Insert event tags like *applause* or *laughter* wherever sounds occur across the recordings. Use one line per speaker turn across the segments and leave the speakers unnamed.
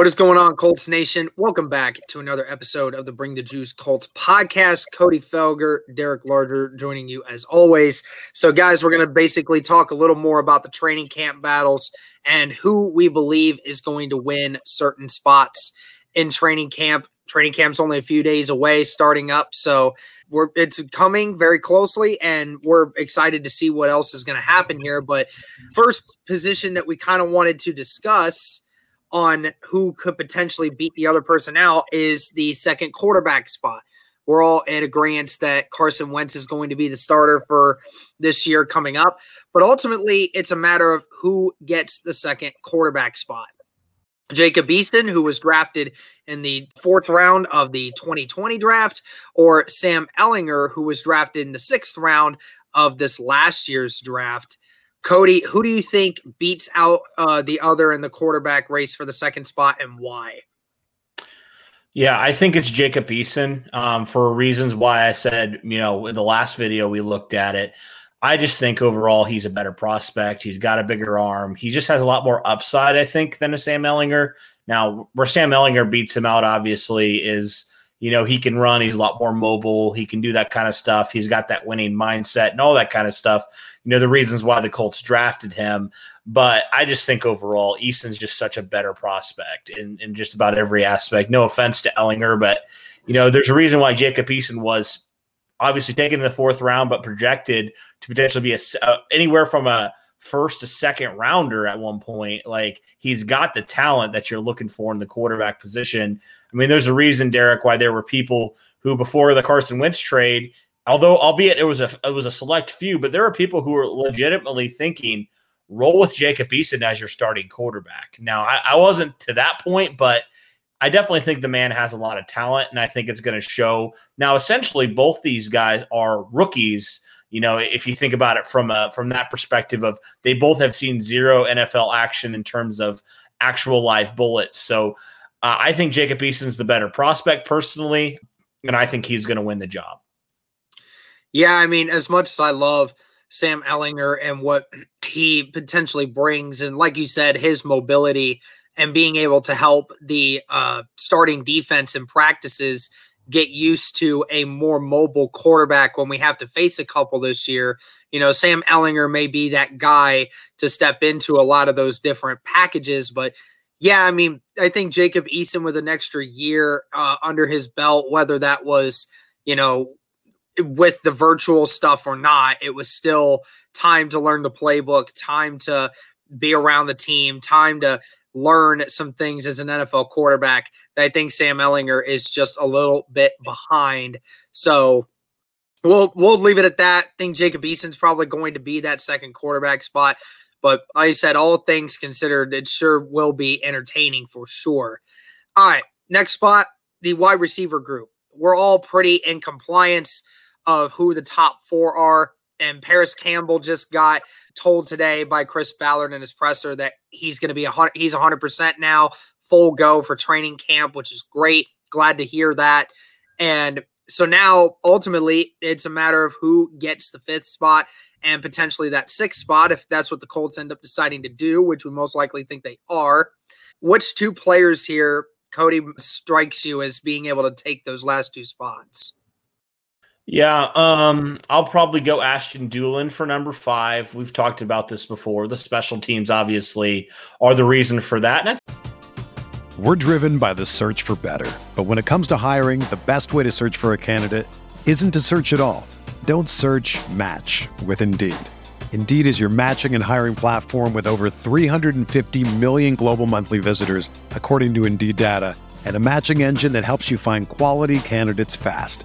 What
is
going on, Colts Nation? Welcome back to another episode of the Bring the Juice Colts podcast. Cody Felger, Derek Larger joining you as always. So, guys, we're going to basically talk a little more about the training camp battles and who we believe is going to win certain spots in training camp. Training camp's only a few days away, starting up. So, we're it's coming very closely and we're excited to see what else is going to happen here but first position that we kind of wanted to discuss on who could potentially beat the other person out is the second quarterback spot we're all in agreement that Carson Wentz is going to be the starter for this year coming up but ultimately it's a matter of who gets the second quarterback spot Jacob Eason, who was drafted in the fourth round of the 2020 draft, or Sam Ehlinger, who was drafted in the sixth round of this last year's draft. Cody, who do you think beats out uh, the other in the quarterback race for the second spot and why?
Yeah, I think it's Jacob Eason um, for reasons why I said, you know, in the last video we looked at it. I just think overall he's a better prospect. He's got a bigger arm. He just has a lot more upside, I think, than a Sam Ehlinger. Now, where Sam Ehlinger beats him out, obviously, is you know he can run. He's a lot more mobile. He can do that kind of stuff. He's got that winning mindset and all that kind of stuff. You know the reasons why the Colts drafted him. But I just think overall, Easton's just such a better prospect in, in just about every aspect. No offense to Ehlinger, but you know there's a reason why Jacob Eason was obviously taken in the fourth round, but projected to potentially be a, uh, anywhere from a first to second rounder at one point. Like he's got the talent that you're looking for in the quarterback position. I mean, there's a reason, Derek, why there were people who before the Carson Wentz trade, although albeit it was a it was a select few, but there are people who are legitimately thinking roll with Jacob Eason as your starting quarterback. Now, I, I wasn't to that point, but I definitely think the man has a lot of talent, and I think it's going to show. Now, essentially, both these guys are rookies. You know, if you think about it from a from that perspective of they both have seen zero NFL action in terms of actual live bullets. So, uh, I think Jacob Eason's the better prospect personally, and I think he's going to win the job.
Yeah, I mean, as much as I love Sam Ehlinger and what he potentially brings, and like you said, his mobility and being able to help the uh, starting defense in practices get used to a more mobile quarterback when we have to face a couple this year. You know, Sam Ehlinger may be that guy to step into a lot of those different packages, but yeah, I mean, I think Jacob Eason with an extra year uh, under his belt, whether that was, you know, with the virtual stuff or not, it was still time to learn the playbook, time to be around the team, time to learn some things as an NFL quarterback that I think Sam Ehlinger is just a little bit behind. So we'll we'll leave it at that. I think Jacob Eason's probably going to be that second quarterback spot. But like I said, all things considered, it sure will be entertaining for sure. All right, next spot, the wide receiver group. We're all pretty in compliance of who the top four are. And Parris Campbell just got told today by Chris Ballard and his presser that he's going to be a hundred. He's hundred percent now, full go for training camp, which is great. Glad to hear that. And so now, ultimately, it's a matter of who gets the fifth spot and potentially that sixth spot if that's what the Colts end up deciding to do, which we most likely think they are. Which two players here, Cody, strikes you as being able to take those last two spots?
Yeah, um, I'll probably go Ashton Dulin for number five. We've talked about this before. The special teams obviously are the reason for that. Th-
We're driven by the search for better. But when it comes to hiring, the best way to search for a candidate isn't to search at all. Don't search match with Indeed. Indeed is your matching and hiring platform with over 350 million global monthly visitors, according to Indeed data, and a matching engine that helps you find quality candidates fast.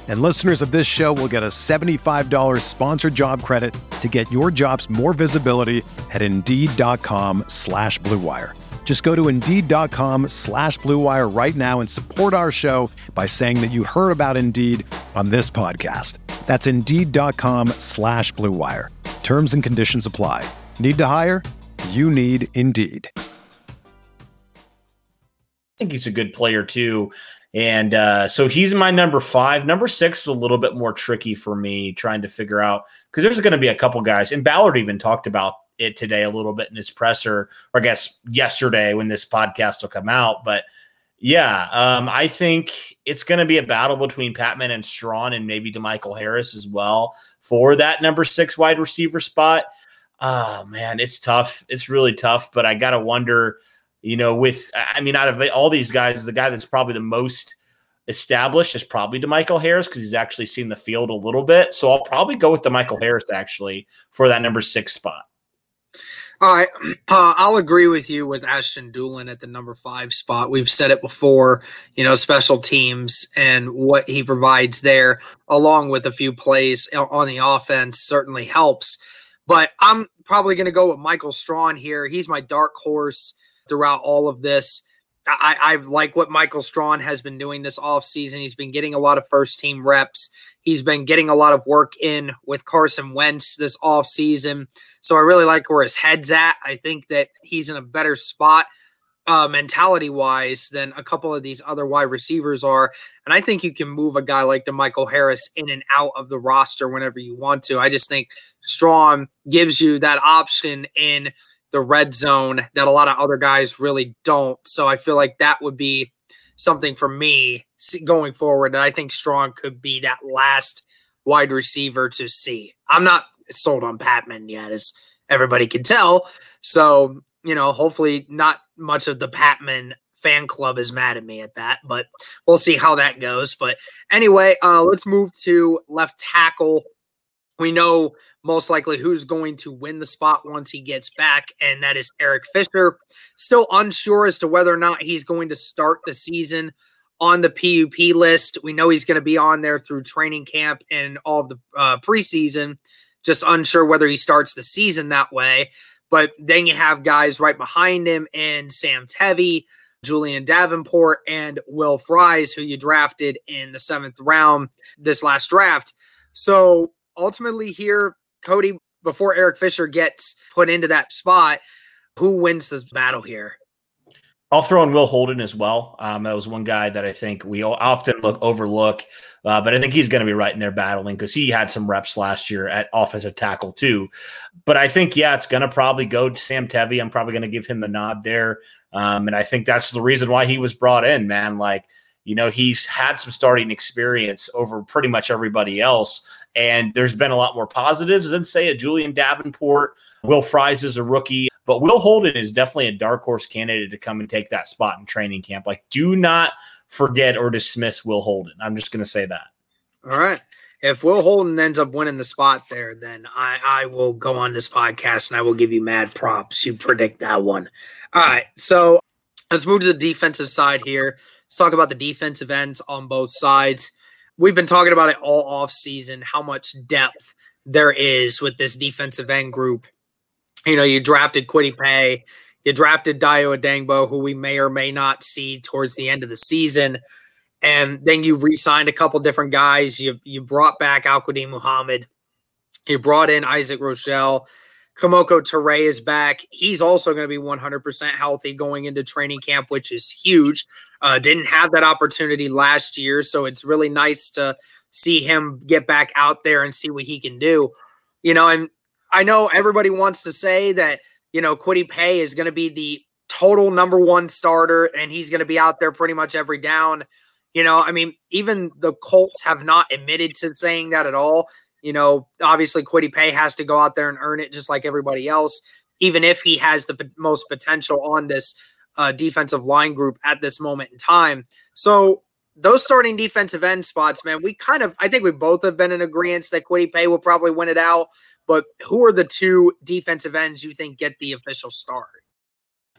And listeners of this show will get a $75 sponsored job credit to get your jobs more visibility at Indeed.com slash BlueWire. Just go to Indeed.com slash BlueWire right now and support our show by saying that you heard about Indeed on this podcast. That's Indeed.com slash BlueWire. Terms and conditions apply. Need to hire? You need Indeed.
I think he's a good player too. And uh, so he's my number five. Number six was a little bit more tricky for me trying to figure out because there's going to be a couple guys, and Ballard even talked about it today a little bit in his presser, or I guess yesterday when this podcast will come out. But yeah, um, I think it's going to be a battle between Patmon and Strachan and maybe DeMichael Harris as well for that number six wide receiver spot. Oh man, it's tough. It's really tough, but I got to wonder you know, with I mean, out of all these guys, the guy that's probably the most established is probably DeMichael Harris because he's actually seen the field a little bit. So I'll probably go with DeMichael Harris actually for that number six spot.
All right, *clears throat* uh, I'll agree with you with Ashton Dulin at the number five spot. We've said it before, you know, special teams and what he provides there, along with a few plays on the offense, certainly helps. But I'm probably going to go with Michael Strachan here. He's my dark horse throughout all of this. I, I like what Michael Strachan has been doing this offseason. He's been getting a lot of first team reps. He's been getting a lot of work in with Carson Wentz this offseason. So I really like where his head's at. I think that he's in a better spot uh, mentality wise than a couple of these other wide receivers are. And I think you can move a guy like DeMichael Harris in and out of the roster whenever you want to. I just think Strachan gives you that option in – the red zone that a lot of other guys really don't. So I feel like that would be something for me going forward. I think Strachan could be that last wide receiver to see. I'm not sold on Patmon yet, as everybody can tell. So, you know, hopefully not much of the Patmon fan club is mad at me at that, but we'll see how that goes. But anyway, uh, let's move to left tackle. We know most likely who's going to win the spot once he gets back, and that is Eric Fisher. Still unsure as to whether or not he's going to start the season on the PUP list. We know he's going to be on there through training camp and all the uh, preseason. Just unsure whether he starts the season that way. But then you have guys right behind him and Sam Tevi, Julian Davenport, and Will Fries, who you drafted in the seventh round this last draft. So ultimately, here Cody, before Eric Fisher gets put into that spot, who wins this battle here?
I'll throw in Will Holden as well. Um, that was one guy that I think we often look overlook, uh, but I think he's going to be right in there battling because he had some reps last year at offensive tackle too. But I think yeah, it's going to probably go to Sam Tevi. I'm probably going to give him the nod there, um, and I think that's the reason why he was brought in. Man, like you know, he's had some starting experience over pretty much everybody else. And there's been a lot more positives than, say, a Julian Davenport. Will Fries is a rookie, but Will Holden is definitely a dark horse candidate to come and take that spot in training camp. Like, do not forget or dismiss Will Holden. I'm just going to say that.
All right. If Will Holden ends up winning the spot there, then I, I will go on this podcast and I will give you mad props. You predict that one. All right. So let's move to the defensive side here. Let's talk about the defensive ends on both sides. We've been talking about it all off season, how much depth there is with this defensive end group. You know, you drafted Kwity Paye, you drafted Dayo Odeyingbo, who we may or may not see towards the end of the season. And then you re-signed a couple different guys. You you brought back Al-Quadin Muhammad. You brought in Isaac Rochell. Kemoko Turay is back. He's also going to be 100% healthy going into training camp, which is huge. Uh, didn't have that opportunity last year, so it's really nice to see him get back out there and see what he can do. You know, and I know everybody wants to say that, you know, Kwity Paye is going to be the total number one starter and he's going to be out there pretty much every down. You know, I mean, even the Colts have not admitted to saying that at all. You know, obviously Kwity Paye has to go out there and earn it just like everybody else, even if he has the p- most potential on this uh, defensive line group at this moment in time. So those starting defensive end spots, man, we kind of, I think we both have been in agreement that Kwity Paye will probably win it out. But who are the two defensive ends you think get the official start?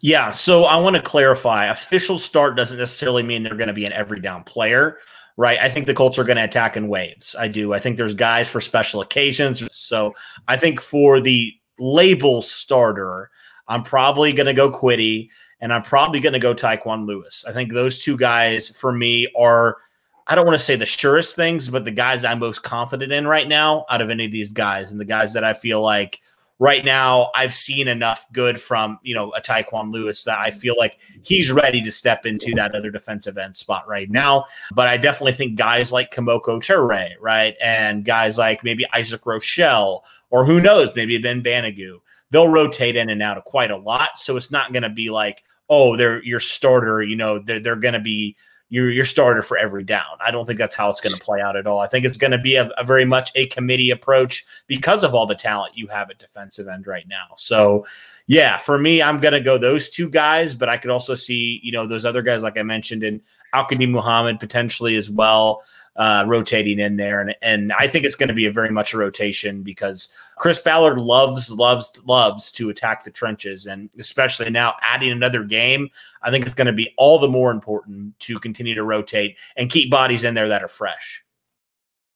Yeah, so I want to clarify. Official start doesn't necessarily mean they're going to be an every down player, right? I think the Colts are going to attack in waves. I do. I think there's guys for special occasions. So I think for the label starter, I'm probably going to go Kwity and I'm probably going to go Tyquan Lewis. I think those two guys for me are, I don't want to say the surest things, but the guys I'm most confident in right now out of any of these guys, and the guys that I feel like right now I've seen enough good from you know a Tyquan Lewis that I feel like he's ready to step into that other defensive end spot right now. But I definitely think guys like Kemoko Turay, right, and guys like maybe Isaac Rochell, or who knows, maybe Ben Banogu, they'll rotate in and out quite a lot. So it's not going to be like oh, they're your starter, you know, they're, they're going to be your, your starter for every down. I don't think that's how it's going to play out at all. I think it's going to be a, a, very much a committee approach because of all the talent you have at defensive end right now. So, yeah, for me, I'm going to go those two guys, but I could also see, you know, those other guys, like I mentioned, and Al-Quadin Muhammad potentially as well uh, rotating in there, and and I think it's going to be a very much a rotation because Chris Ballard loves loves loves to attack the trenches, and especially now adding another game, I think it's going to be all the more important to continue to rotate and keep bodies in there that are fresh.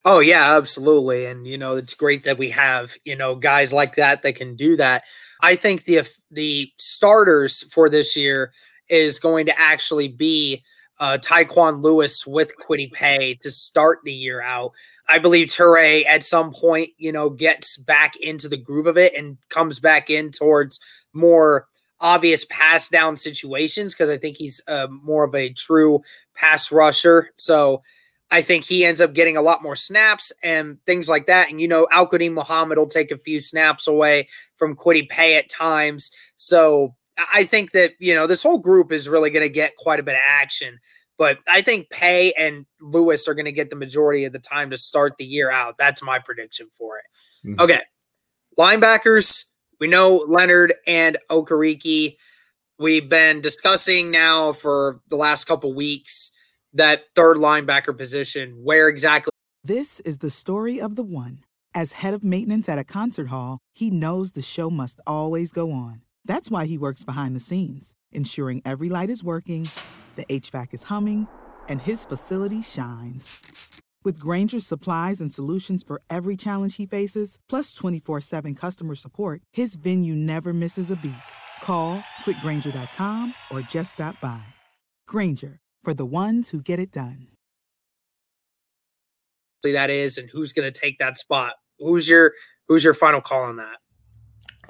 Oh yeah, absolutely, and you know it's great that we have you know guys like that that can do that. I think the the starters for this year is going to actually be uh, Tyquan Lewis with Kwity Paye to start the year out. I believe Turay at some point, you know, gets back into the groove of it and comes back in towards more obvious pass down situations because I think he's uh, more of a true pass rusher. So I think he ends up getting a lot more snaps and things like that. And, you know, Al-Quadin Muhammad will take a few snaps away from Kwity Paye at times. So I think that, you know, this whole group is really going to get quite a bit of action. But I think Paye and Lewis are going to get the majority of the time to start the year out. That's my prediction for it. Mm-hmm. Okay. Linebackers, we know Leonard and Okereke. We've been discussing now for the last couple weeks that third linebacker position. Where exactly?
This is the story of the one. As head of maintenance at a concert hall, he knows the show must always go on. That's why he works behind the scenes, ensuring every light is working, the HVAC is humming, and his facility shines. With Grainger's supplies and solutions for every challenge he faces, plus 24 7 customer support, his venue never misses a beat. Call click grainger.com or just stop by. Grainger, for the ones who get it done.
That is, and who's going to take that spot? Who's your who's your final call on that?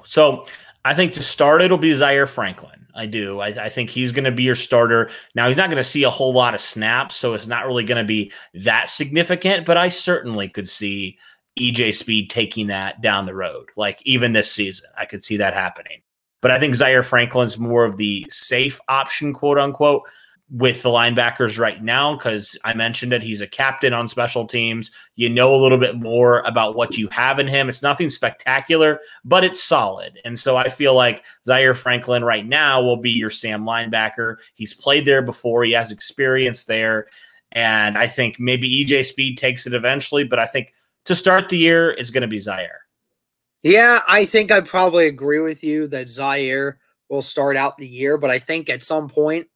So I think to start, it'll be Zaire Franklin. I do. I, I think he's going to be your starter. Now, he's not going to see a whole lot of snaps, so it's not really going to be that significant, but I certainly could see EJ Speed taking that down the road. Like even this season, I could see that happening. But I think Zaire Franklin's more of the safe option, quote unquote. With the linebackers right now because I mentioned it. He's a captain on special teams. You know a little bit more about what you have in him. It's nothing spectacular, but it's solid. And so I feel like Zaire Franklin right now will be your Sam linebacker. He's played there before, he has experience there. And I think maybe EJ Speed takes it eventually, but I think to start the year, it's going to be Zaire.
Yeah, I think I probably agree with you that Zaire will start out the year, but I think at some point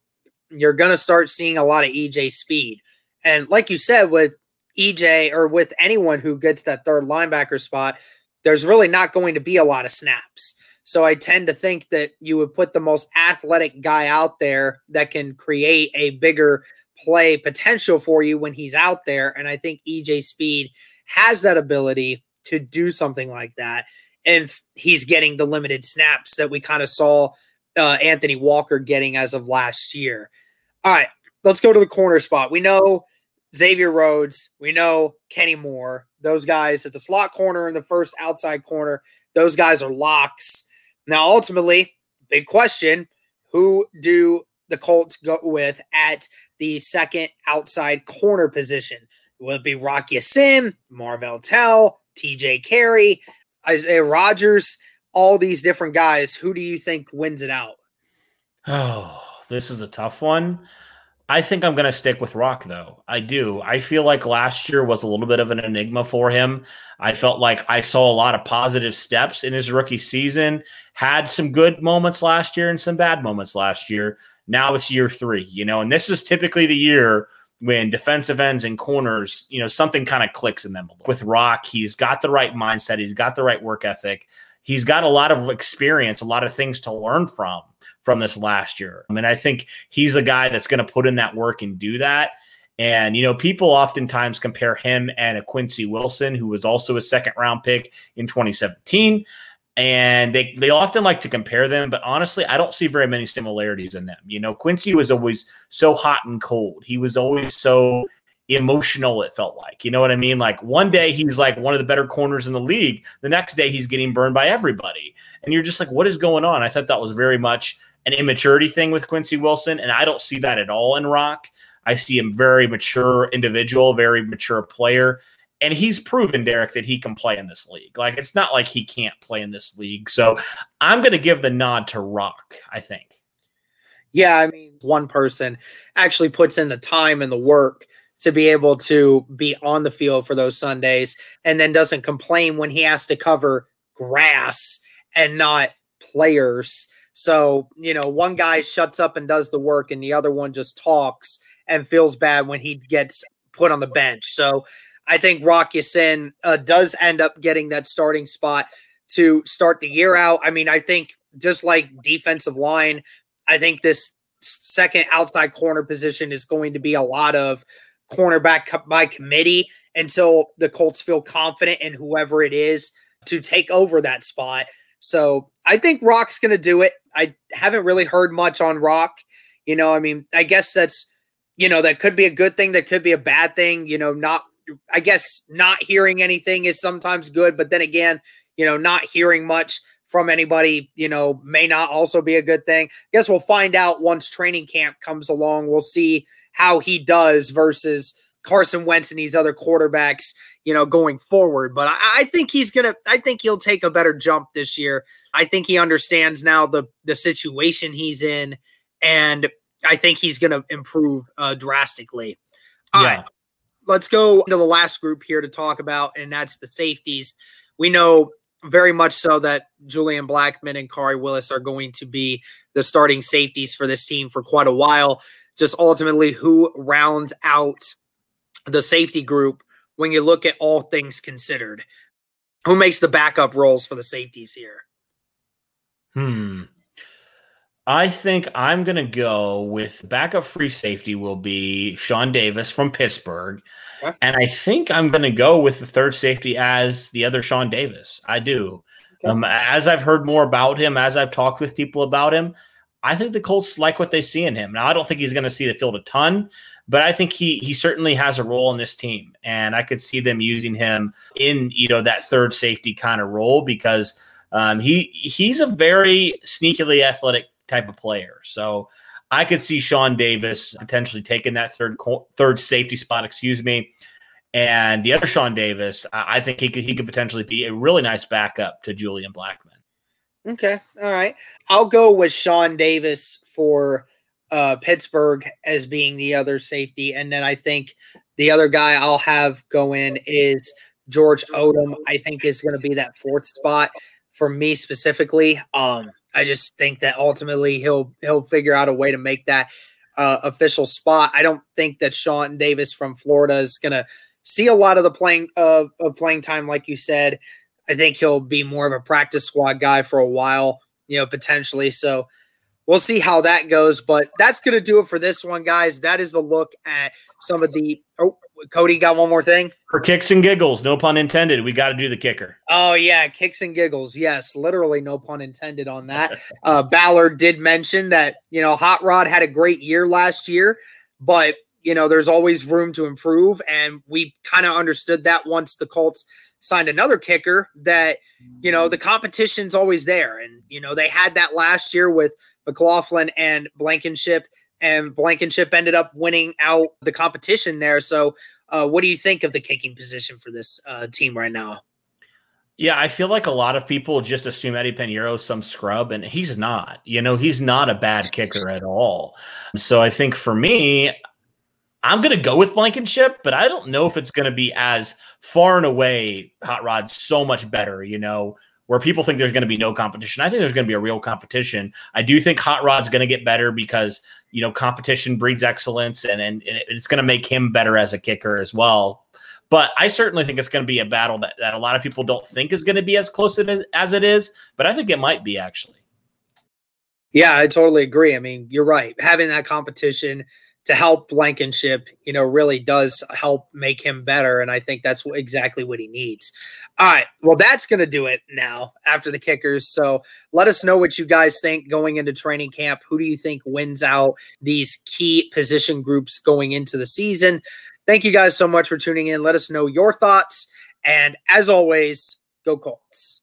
you're going to start seeing a lot of EJ Speed. And like you said, with EJ or with anyone who gets that third linebacker spot, there's really not going to be a lot of snaps. So I tend to think that you would put the most athletic guy out there that can create a bigger play potential for you when he's out there. And I think EJ Speed has that ability to do something like that. And he's getting the limited snaps that we kind of saw uh, Anthony Walker getting as of last year. All right, let's go to the corner spot. We know Xavier Rhodes, we know Kenny Moore, those guys at the slot corner and the first outside corner, those guys are locks. Now, ultimately, big question who do the Colts go with at the second outside corner position? Will it be Rock Ya-Sin, Marvell Tell, TJ Carrie, Isaiah Rodgers, all these different guys? Who do you think wins it out?
Oh, this is a tough one. I think I'm going to stick with Rock, though. I do. I feel like last year was a little bit of an enigma for him. I felt like I saw a lot of positive steps in his rookie season, had some good moments last year and some bad moments last year. Now it's year three, you know, and this is typically the year when defensive ends and corners, you know, something kind of clicks in them. With Rock, he's got the right mindset, he's got the right work ethic, he's got a lot of experience, a lot of things to learn from from this last year. I mean, I think he's a guy that's going to put in that work and do that. And, you know, people oftentimes compare him and a Quincy Wilson, who was also a second round pick in 2017. And they, they often like to compare them, but honestly, I don't see very many similarities in them. You know, Quincy was always so hot and cold. He was always so emotional, it felt like. You know what I mean? Like one day he's like one of the better corners in the league. The next day he's getting burned by everybody. And you're just like, what is going on? I thought that was very much an immaturity thing with Quincy Wilson, and I don't see that at all in Rock. I see him very mature individual, very mature player. And he's proven, Derek, that he can play in this league. Like it's not like he can't play in this league. So I'm going to give the nod to Rock, I think.
Yeah, I mean, one person actually puts in the time and the work to be able to be on the field for those Sundays and then doesn't complain when he has to cover grass and not players. So, you know, one guy shuts up and does the work, and the other one just talks and feels bad when he gets put on the bench. So, I think Rock Ya-Sin uh, does end up getting that starting spot to start the year out. I mean, I think just like defensive line, I think this second outside corner position is going to be a lot of cornerback by committee until the Colts feel confident in whoever it is to take over that spot. So I think Rock's going to do it. I haven't really heard much on Rock. You know, I mean, I guess that's, you know, that could be a good thing. That could be a bad thing. You know, not, I guess not hearing anything is sometimes good. But then again, you know, not hearing much from anybody, you know, may not also be a good thing. I guess we'll find out once training camp comes along. We'll see how he does versus Carson Wentz and these other quarterbacks, you know, going forward. But I, I, think he's gonna. I think he'll take a better jump this year. I think he understands now the the situation he's in, and I think he's gonna improve uh, drastically. All yeah. right, let's go into the last group here to talk about, and that's the safeties. We know very much so that Julian Blackmon and Khari Willis are going to be the starting safeties for this team for quite a while. Just ultimately, who rounds out the safety group when you look at all things considered. Who makes the backup roles for the safeties here?
Hmm. I think I'm going to go with backup free safety will be Sean Davis from Pittsburgh. Okay. And I think I'm going to go with the third safety as the other Sean Davis. I do. Okay. Um, as I've heard more about him, as I've talked with people about him, I think the Colts like what they see in him. Now, I don't think he's going to see the field a ton, but I think he he certainly has a role in this team, and I could see them using him in you know that third safety kind of role because um, he he's a very sneakily athletic type of player. So I could see Sean Davis potentially taking that third third safety spot. Excuse me. And the other Sean Davis, I think he could he could potentially be a really nice backup to Julian Blackmon.
Okay, all right. I'll go with Sean Davis for uh, Pittsburgh as being the other safety, and then I think the other guy I'll have go in is George Odom. I think is going to be that fourth spot for me specifically. Um, I just think that ultimately he'll he'll figure out a way to make that uh, official spot. I don't think that Sean Davis from Florida is going to see a lot of the playing of, of playing time, like you said. I think he'll be more of a practice squad guy for a while, you know, potentially. So we'll see how that goes. But that's going to do it for this one, guys. That is the look at some of the. Oh, Cody got one more thing.
For kicks and giggles, no pun intended. We got to do the kicker.
Oh yeah, kicks and giggles. Yes, literally no pun intended on that. *laughs* uh, Ballard did mention that you know Hot Rod had a great year last year, but you know there's always room to improve, and we kind of understood that once the Colts signed another kicker that you know the competition's always there and you know they had that last year with McLaughlin and Blankenship and Blankenship ended up winning out the competition there so uh, what do you think of the kicking position for this uh, team right now
yeah, I feel like a lot of people just assume Eddie Piñeiro is some scrub, and he's not. You know, he's not a bad kicker at all. So I think for me, I'm going to go with Blankenship, but I don't know if it's going to be as far and away Hot Rod so much better, you know, where people think there's going to be no competition. I think there's going to be a real competition. I do think Hot Rod's going to get better because, you know, competition breeds excellence and, and, and it's going to make him better as a kicker as well. But I certainly think it's going to be a battle that, that a lot of people don't think is going to be as close as it is, but I think it might be actually.
Yeah, I totally agree. I mean, you're right. Having that competition to help Blankenship, you know, really does help make him better. And I think that's exactly what he needs. All right. Well, that's going to do it now after the kickers. So let us know what you guys think going into training camp. Who do you think wins out these key position groups going into the season? Thank you guys so much for tuning in. Let us know your thoughts. And as always, go Colts.